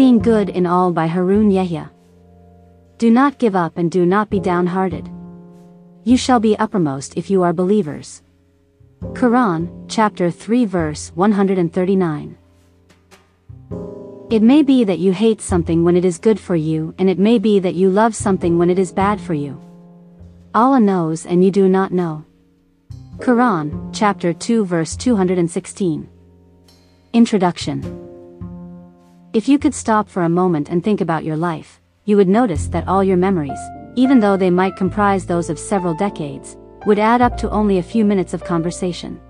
Seeing Good in All by Harun Yahya. Do not give up and do not be downhearted. You shall be uppermost if you are believers. Quran, chapter 3 verse 139. It may be that you hate something when it is good for you and it may be that you love something when it is bad for you. Allah knows and you do not know. Quran, chapter 2 verse 216. Introduction If you could stop for a moment and think about your life, you would notice that all your memories, even though they might comprise those of several decades, would add up to only a few minutes of conversation.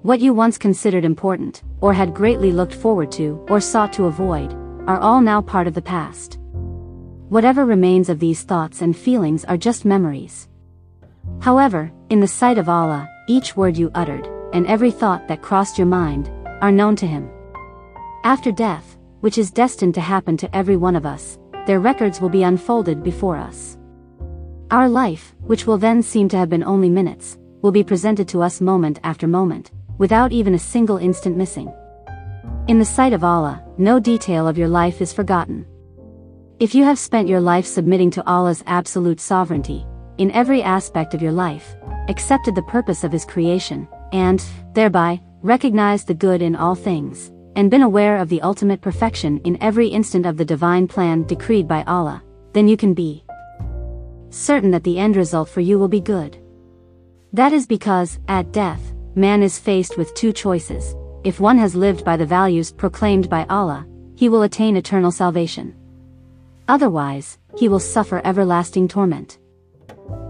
What you once considered important, or had greatly looked forward to, or sought to avoid, are all now part of the past. Whatever remains of these thoughts and feelings are just memories. However, in the sight of Allah, each word you uttered, and every thought that crossed your mind, are known to Him. After death, which is destined to happen to every one of us, their records will be unfolded before us. Our life, which will then seem to have been only minutes, will be presented to us moment after moment, without even a single instant missing. In the sight of Allah, no detail of your life is forgotten. If you have spent your life submitting to Allah's absolute sovereignty, in every aspect of your life, accepted the purpose of His creation, and, thereby, recognized the good in all things, and been aware of the ultimate perfection in every instant of the divine plan decreed by Allah, then you can be certain that the end result for you will be good. That is because, at death, man is faced with two choices. If one has lived by the values proclaimed by Allah, he will attain eternal salvation. Otherwise, he will suffer everlasting torment.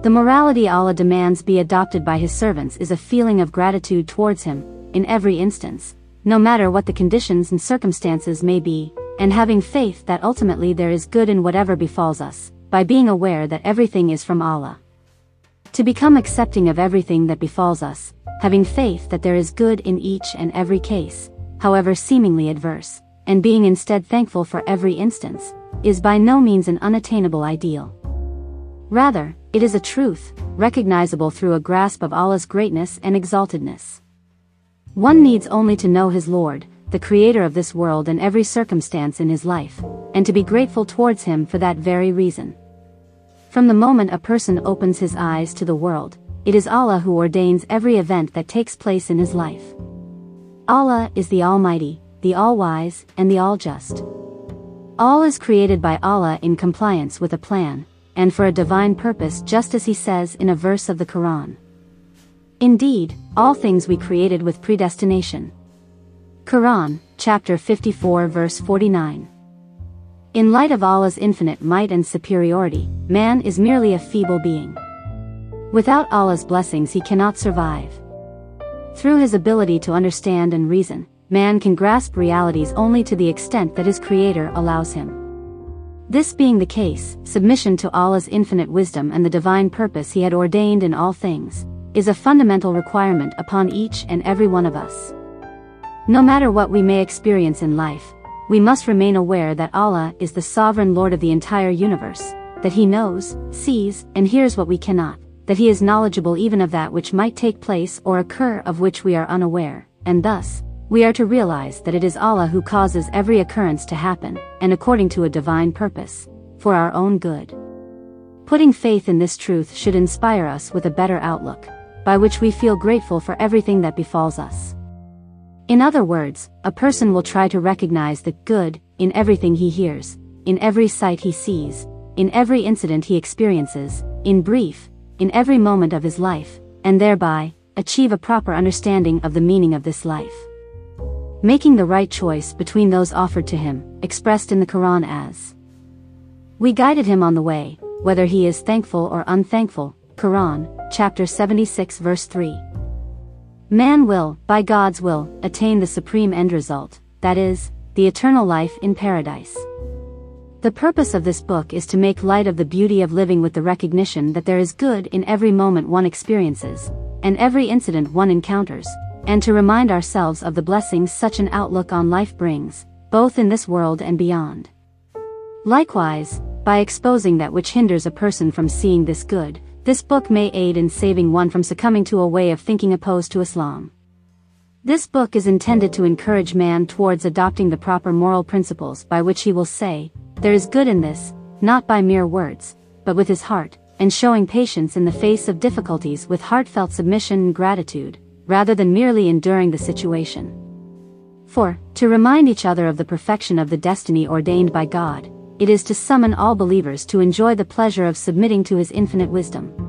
The morality Allah demands be adopted by His servants is a feeling of gratitude towards Him, in every instance, no matter what the conditions and circumstances may be, and having faith that ultimately there is good in whatever befalls us, by being aware that everything is from Allah. To become accepting of everything that befalls us, having faith that there is good in each and every case, however seemingly adverse, and being instead thankful for every instance, is by no means an unattainable ideal. Rather, it is a truth, recognizable through a grasp of Allah's greatness and exaltedness. One needs only to know his Lord, the creator of this world and every circumstance in his life, and to be grateful towards him for that very reason. From the moment a person opens his eyes to the world, it is Allah who ordains every event that takes place in his life. Allah is the Almighty, the All-Wise, and the All-Just. All is created by Allah in compliance with a plan, and for a divine purpose just as he says in a verse of the Quran. Indeed, all things we created with predestination. Quran, chapter 54 verse 49. In light of Allah's infinite might and superiority, man is merely a feeble being. Without Allah's blessings he cannot survive. Through his ability to understand and reason, man can grasp realities only to the extent that his creator allows him. This being the case, submission to Allah's infinite wisdom and the divine purpose he had ordained in all things, is a fundamental requirement upon each and every one of us. No matter what we may experience in life, we must remain aware that Allah is the sovereign Lord of the entire universe, that He knows, sees, and hears what we cannot, that He is knowledgeable even of that which might take place or occur of which we are unaware, and thus, we are to realize that it is Allah who causes every occurrence to happen, and according to a divine purpose, for our own good. Putting faith in this truth should inspire us with a better outlook, by which we feel grateful for everything that befalls us. In other words, a person will try to recognize the good in everything he hears, in every sight he sees, in every incident he experiences, in brief, in every moment of his life, and thereby, achieve a proper understanding of the meaning of this life. Making the right choice between those offered to him, expressed in the Quran as We guided him on the way, whether he is thankful or unthankful, Quran, chapter 76 verse 3. Man will, by God's will, attain the supreme end result, that is, the eternal life in paradise. The purpose of this book is to make light of the beauty of living with the recognition that there is good in every moment one experiences, and every incident one encounters, and to remind ourselves of the blessings such an outlook on life brings, both in this world and beyond. Likewise, by exposing that which hinders a person from seeing this good, this book may aid in saving one from succumbing to a way of thinking opposed to Islam. This book is intended to encourage man towards adopting the proper moral principles by which he will say, There is good in this, not by mere words, but with his heart, and showing patience in the face of difficulties with heartfelt submission and gratitude, rather than merely enduring the situation. 4. To remind each other of the perfection of the destiny ordained by God, it is to summon all believers to enjoy the pleasure of submitting to his infinite wisdom.